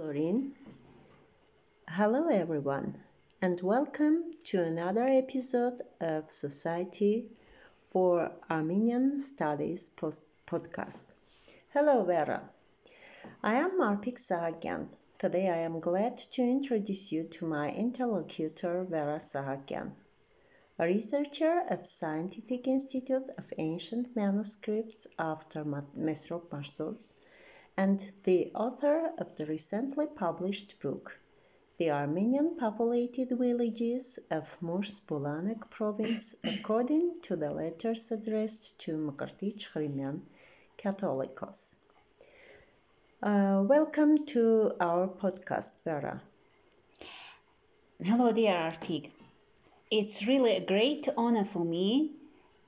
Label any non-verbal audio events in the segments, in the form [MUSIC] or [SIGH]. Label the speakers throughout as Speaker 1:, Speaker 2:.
Speaker 1: Lorin. Hello, everyone, and welcome to another episode of Society for Armenian Studies post- podcast. Hello, Vera. I am Marpik Sahakyan. Today, I am glad to introduce you to my interlocutor, Vera Sahakyan, a researcher of Scientific Institute of Ancient Manuscripts after Mesrop Mashtots and the author of the recently published book, The Armenian Populated Villages of Murs Bulanek Province According to the Letters Addressed to Mkrtich Hrimian Catholicos. Uh, welcome to our podcast, Vera.
Speaker 2: Hello, dear Arpig. It's really a great honor for me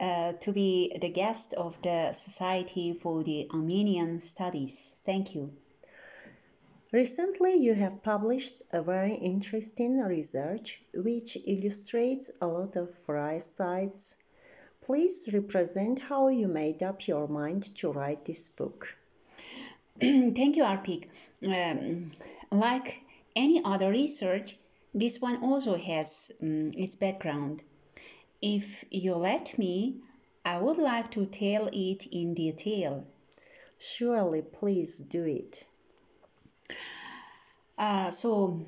Speaker 2: uh, to be the guest of the Society for the Armenian Studies. Thank you.
Speaker 1: Recently, you have published a very interesting research which illustrates a lot of right sides. Please represent how you made up your mind to write this book. [CLEARS THROAT]
Speaker 2: Thank you, Arpik. Um, like any other research, this one also has um, its background. If you let me, I would like to tell it in detail.
Speaker 1: Surely, please do it.
Speaker 2: Uh, so,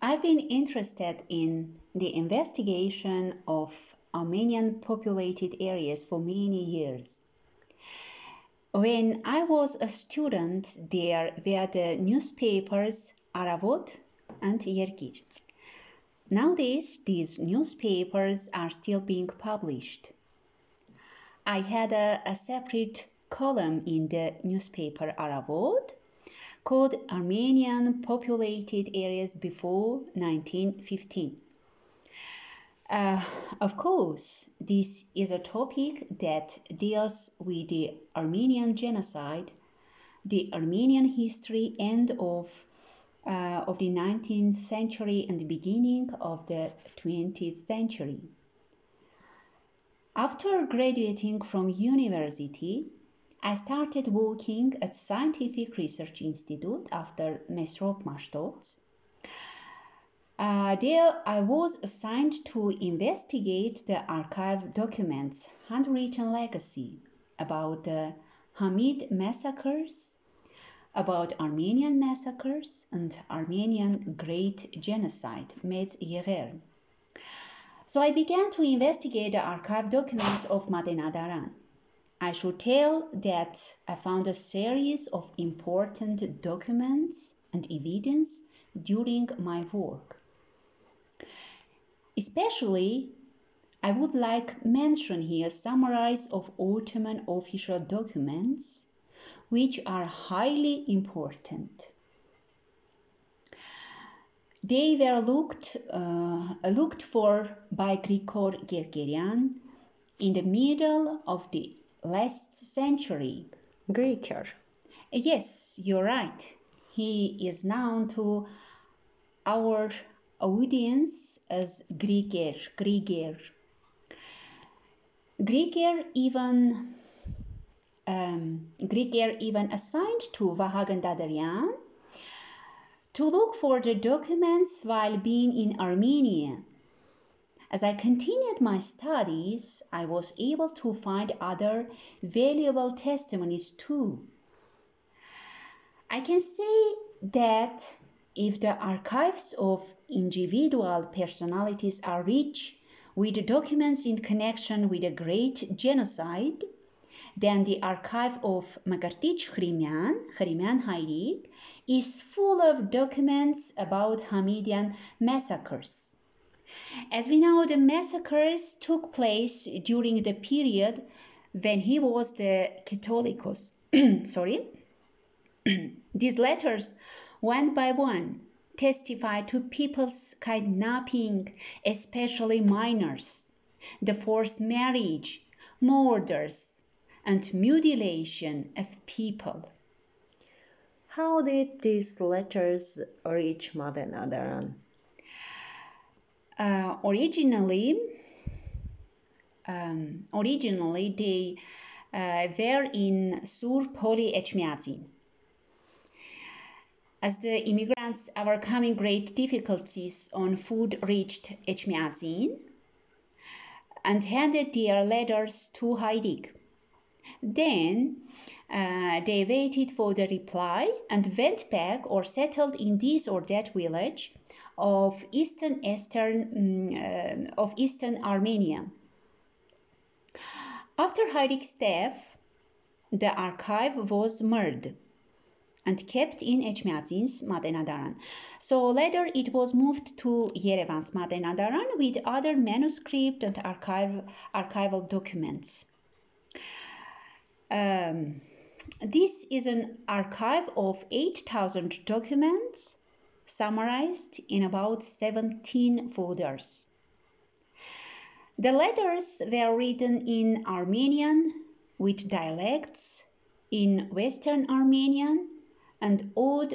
Speaker 2: I've been interested in the investigation of Armenian populated areas for many years. When I was a student, there were the newspapers Aravot and Yergir. Nowadays, these newspapers are still being published. I had a, a separate column in the newspaper Aravot called Armenian Populated Areas Before 1915. Uh, of course, this is a topic that deals with the Armenian genocide, the Armenian history, and of uh, of the 19th century and the beginning of the 20th century. After graduating from university, I started working at Scientific Research Institute after Mesrop Mashtots. Uh, there, I was assigned to investigate the archive documents, handwritten legacy about the Hamid massacres about Armenian massacres and Armenian Great Genocide, Metz Yeghern. So I began to investigate the archive documents of Madenadaran. I should tell that I found a series of important documents and evidence during my work. Especially, I would like mention here summarize of Ottoman official documents which are highly important. They were looked, uh, looked for by Grigor Guerguerian in the middle of the last century.
Speaker 1: Grigor.
Speaker 2: Yes, you're right. He is known to our audience as Grigor. Grigor. Grigor even um, Grigor even assigned to Vahagan Dadrian to look for the documents while being in Armenia. As I continued my studies, I was able to find other valuable testimonies too. I can say that if the archives of individual personalities are rich with documents in connection with a great genocide, then the archive of Mkrtich Hrimian, Hrimian Hayrik, is full of documents about Hamidian massacres. As we know, the massacres took place during the period when he was the Catholicos. [CLEARS THROAT] Sorry. [CLEARS THROAT] These letters, one by one, testify to people's kidnapping, especially minors, the forced marriage, murders, and mutilation of people.
Speaker 1: How did these letters reach Madenadaran?
Speaker 2: Uh, originally, um, originally they uh, were in Sur Poli Echmiadzin. as the immigrants overcoming great difficulties on food reached Echmiadzin and handed their letters to Hayrik. Then uh, they waited for the reply and went back or settled in this or that village of eastern eastern um, of eastern Armenia. After Hayrik's death, the archive was merged and kept in Echmiadzin's Madenadaran. So later it was moved to Yerevan's Madenadaran with other manuscript and archive, archival documents. Um, this is an archive of 8,000 documents summarized in about 17 folders. The letters were written in Armenian with dialects in Western Armenian and Old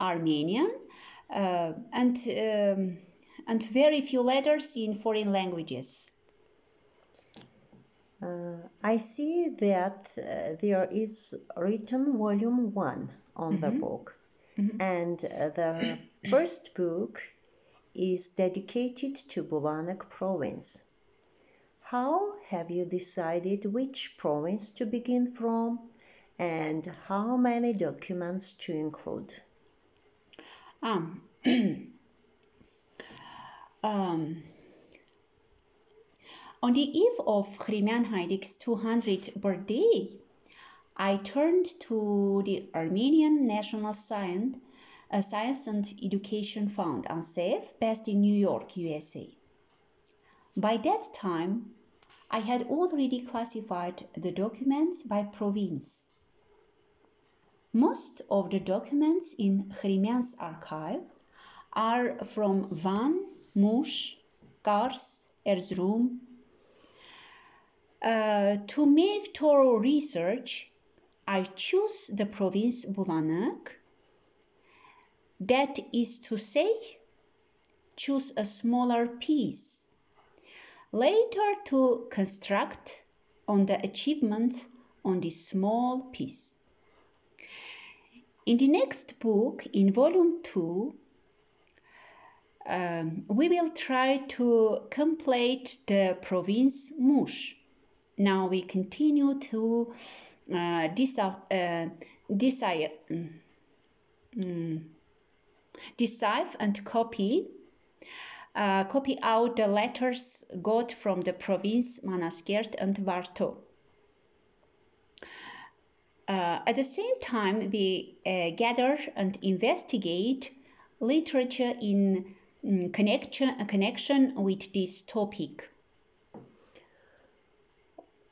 Speaker 2: Armenian uh, and, um, and very few letters in foreign languages.
Speaker 1: Uh, I see that uh, there is written volume one on mm-hmm. the book, mm-hmm. and uh, the first book is dedicated to Bulanak province. How have you decided which province to begin from and how many documents to include?
Speaker 2: Um, [CLEARS THROAT] um, on the eve of Chrimian Hayrik's 200th birthday, I turned to the Armenian National Science, uh, Science and Education Fund, ANSEF, based in New York, USA. By that time, I had already classified the documents by province. Most of the documents in Chrimian's archive are from Van, Mush, Kars, Erzurum. Uh, to make thorough research, I choose the province Bulanak. That is to say, choose a smaller piece later to construct on the achievements on this small piece. In the next book, in volume 2, um, we will try to complete the province Mush. Now we continue to uh, decide, uh, decide, um, decipher and copy uh, copy out the letters got from the province Manazkert and Varto. Uh, at the same time, we uh, gather and investigate literature in um, connection, connection with this topic.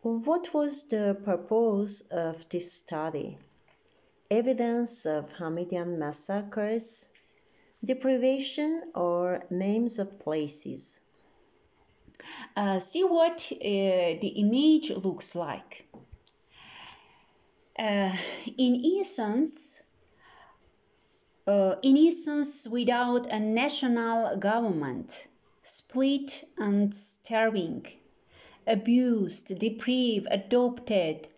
Speaker 1: What was the purpose of this study? Evidence of Hamidian massacres, deprivation or names of places.
Speaker 2: Uh, see what uh, the image looks like. Uh, in essence, uh, in essence, without a national government, split and starving, abused, deprived, adopted,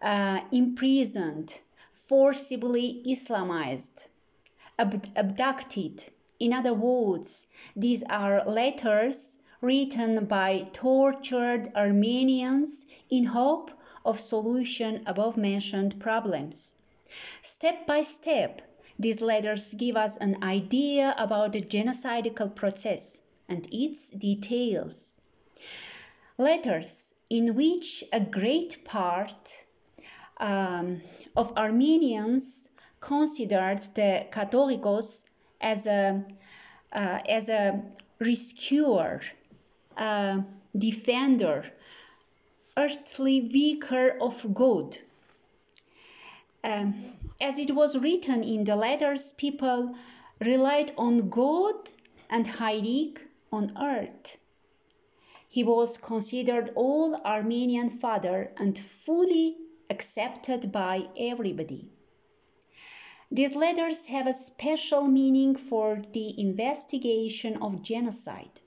Speaker 2: uh, imprisoned, forcibly Islamized, ab- abducted. In other words, these are letters written by tortured Armenians in hope of solution above mentioned problems. Step by step, these letters give us an idea about the genocidal process and its details. Letters in which a great part um, of Armenians considered the Catholicos as a uh, as a rescuer, a defender, earthly vicar of God. Um, as it was written in the letters, people relied on God and Hayrik on earth. He was considered all Armenian father and fully accepted by everybody. These letters have a special meaning for the investigation of genocide.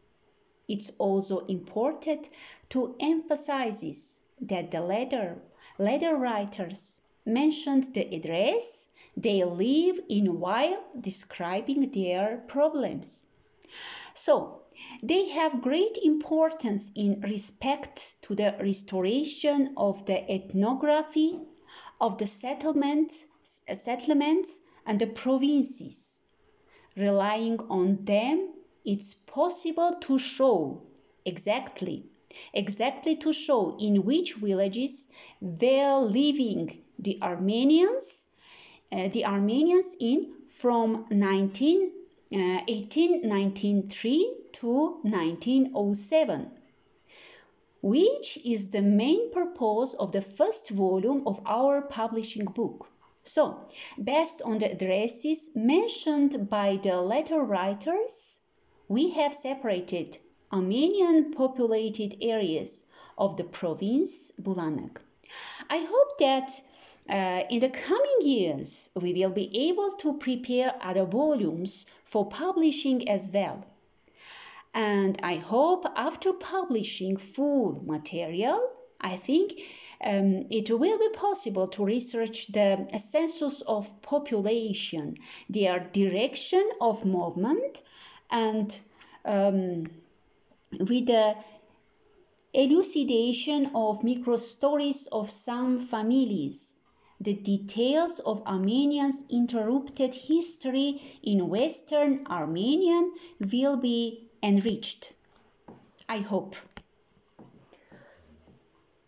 Speaker 2: It's also important to emphasize that the letter, letter writers mentioned the address, they live in while describing their problems. So, they have great importance in respect to the restoration of the ethnography of the settlements, settlements and the provinces. Relying on them, it's possible to show exactly exactly to show in which villages were living the Armenians, uh, the Armenians in from 19, uh, 1893 to 1907 which is the main purpose of the first volume of our publishing book. So, based on the addresses mentioned by the letter writers, we have separated Armenian populated areas of the province Bulanak. I hope that uh, in the coming years we will be able to prepare other volumes for publishing as well. And I hope after publishing full material, I think um, it will be possible to research the census of population, their direction of movement, and um, with the elucidation of micro-stories of some families, the details of Armenians' interrupted history in Western Armenian will be enriched. I hope.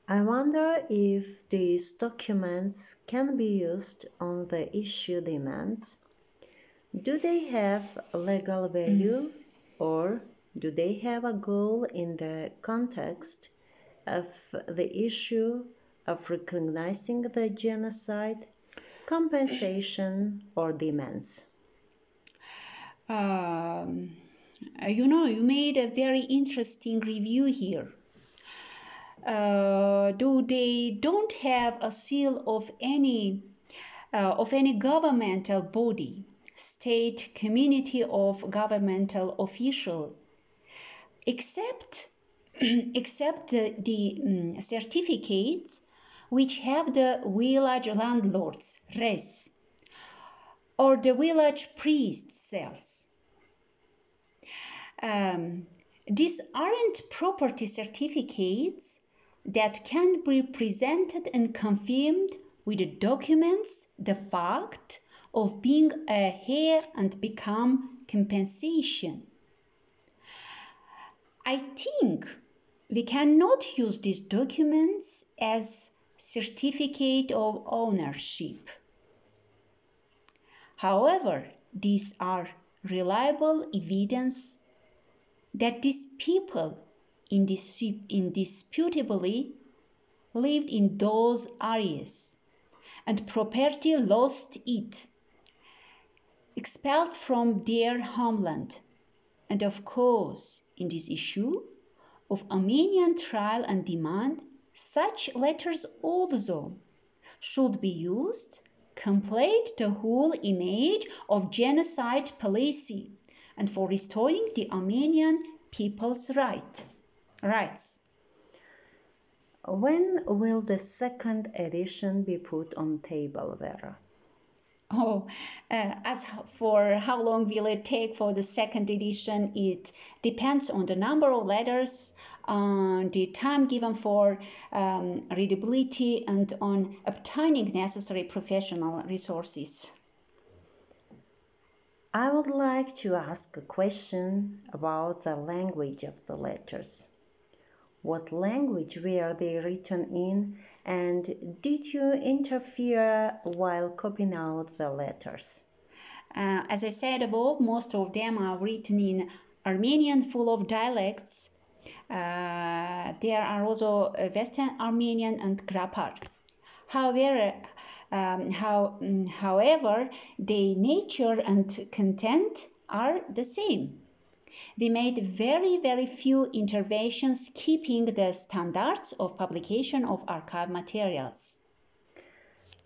Speaker 1: I wonder if these documents can be used on the issue demands. Do they have legal value mm. or do they have a goal in the context of the issue of recognizing the genocide, compensation, or demands?
Speaker 2: Um, you know, you made a very interesting review here. Uh, do they don't have a seal of any uh, of any governmental body, state, community of governmental official, except [CLEARS THROAT] except the, the um, certificates which have the village landlords res or the village priest cells. Um, these aren't property certificates that can be presented and confirmed with the documents the fact of being a heir and become compensation. I think we cannot use these documents as certificate of ownership. However, these are reliable evidence that these people indisputably lived in those areas and property lost it, expelled from their homeland. And of course, in this issue of Armenian trial and demand, such letters also should be used complete the whole image of genocide policy and for restoring the Armenian people's right, rights.
Speaker 1: When will the second edition be put on table, Vera?
Speaker 2: Oh, uh, as for how long will it take for the second edition, it depends on the number of letters, on the time given for um, readability, and on obtaining necessary professional resources.
Speaker 1: I would like to ask a question about the language of the letters. What language were they written in, and did you interfere while copying out the letters?
Speaker 2: Uh, as I said above, most of them are written in Armenian, full of dialects. Uh, there are also Western Armenian and Grapar. However, um, how, mm, however, the nature and content are the same. We made very, very few interventions keeping the standards of publication of archive materials.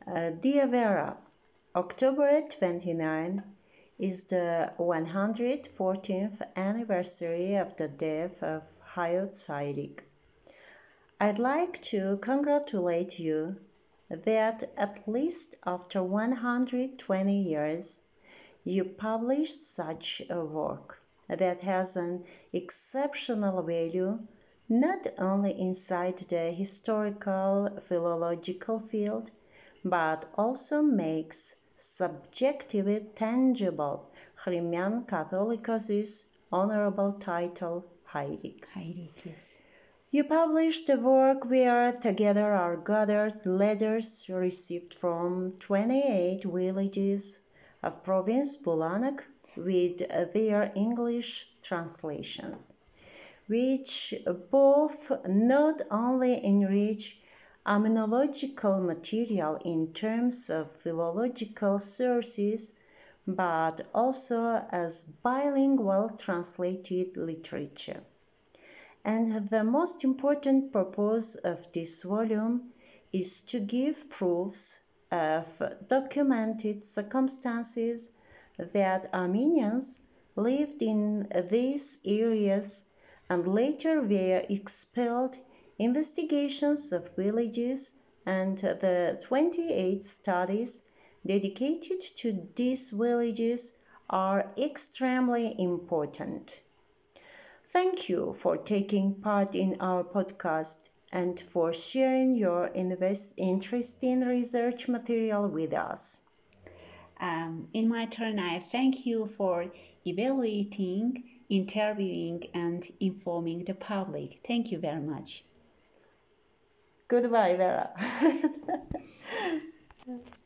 Speaker 1: Uh, dear Vera, October 29 is the 114th anniversary of the death of Sairik. I'd like to congratulate you that at least after 120 years you published such a work that has an exceptional value not only inside the historical philological field but also makes subjectively tangible Chrymian Catholicos's honorable title
Speaker 2: Yes.
Speaker 1: You published a work where together are gathered letters received from 28 villages of province Bulanak with their English translations, which both not only enrich Armenological material in terms of philological sources, but also as bilingual translated literature. And the most important purpose of this volume is to give proofs of documented circumstances that Armenians lived in these areas and later were expelled, investigations of villages, and the 28 studies dedicated to these villages are extremely important. Thank you for taking part in our podcast and for sharing your invest- interesting research material with us.
Speaker 2: Um, in my turn, I thank you for evaluating, interviewing, and informing the public. Thank you very much.
Speaker 1: Goodbye, Vera. [LAUGHS]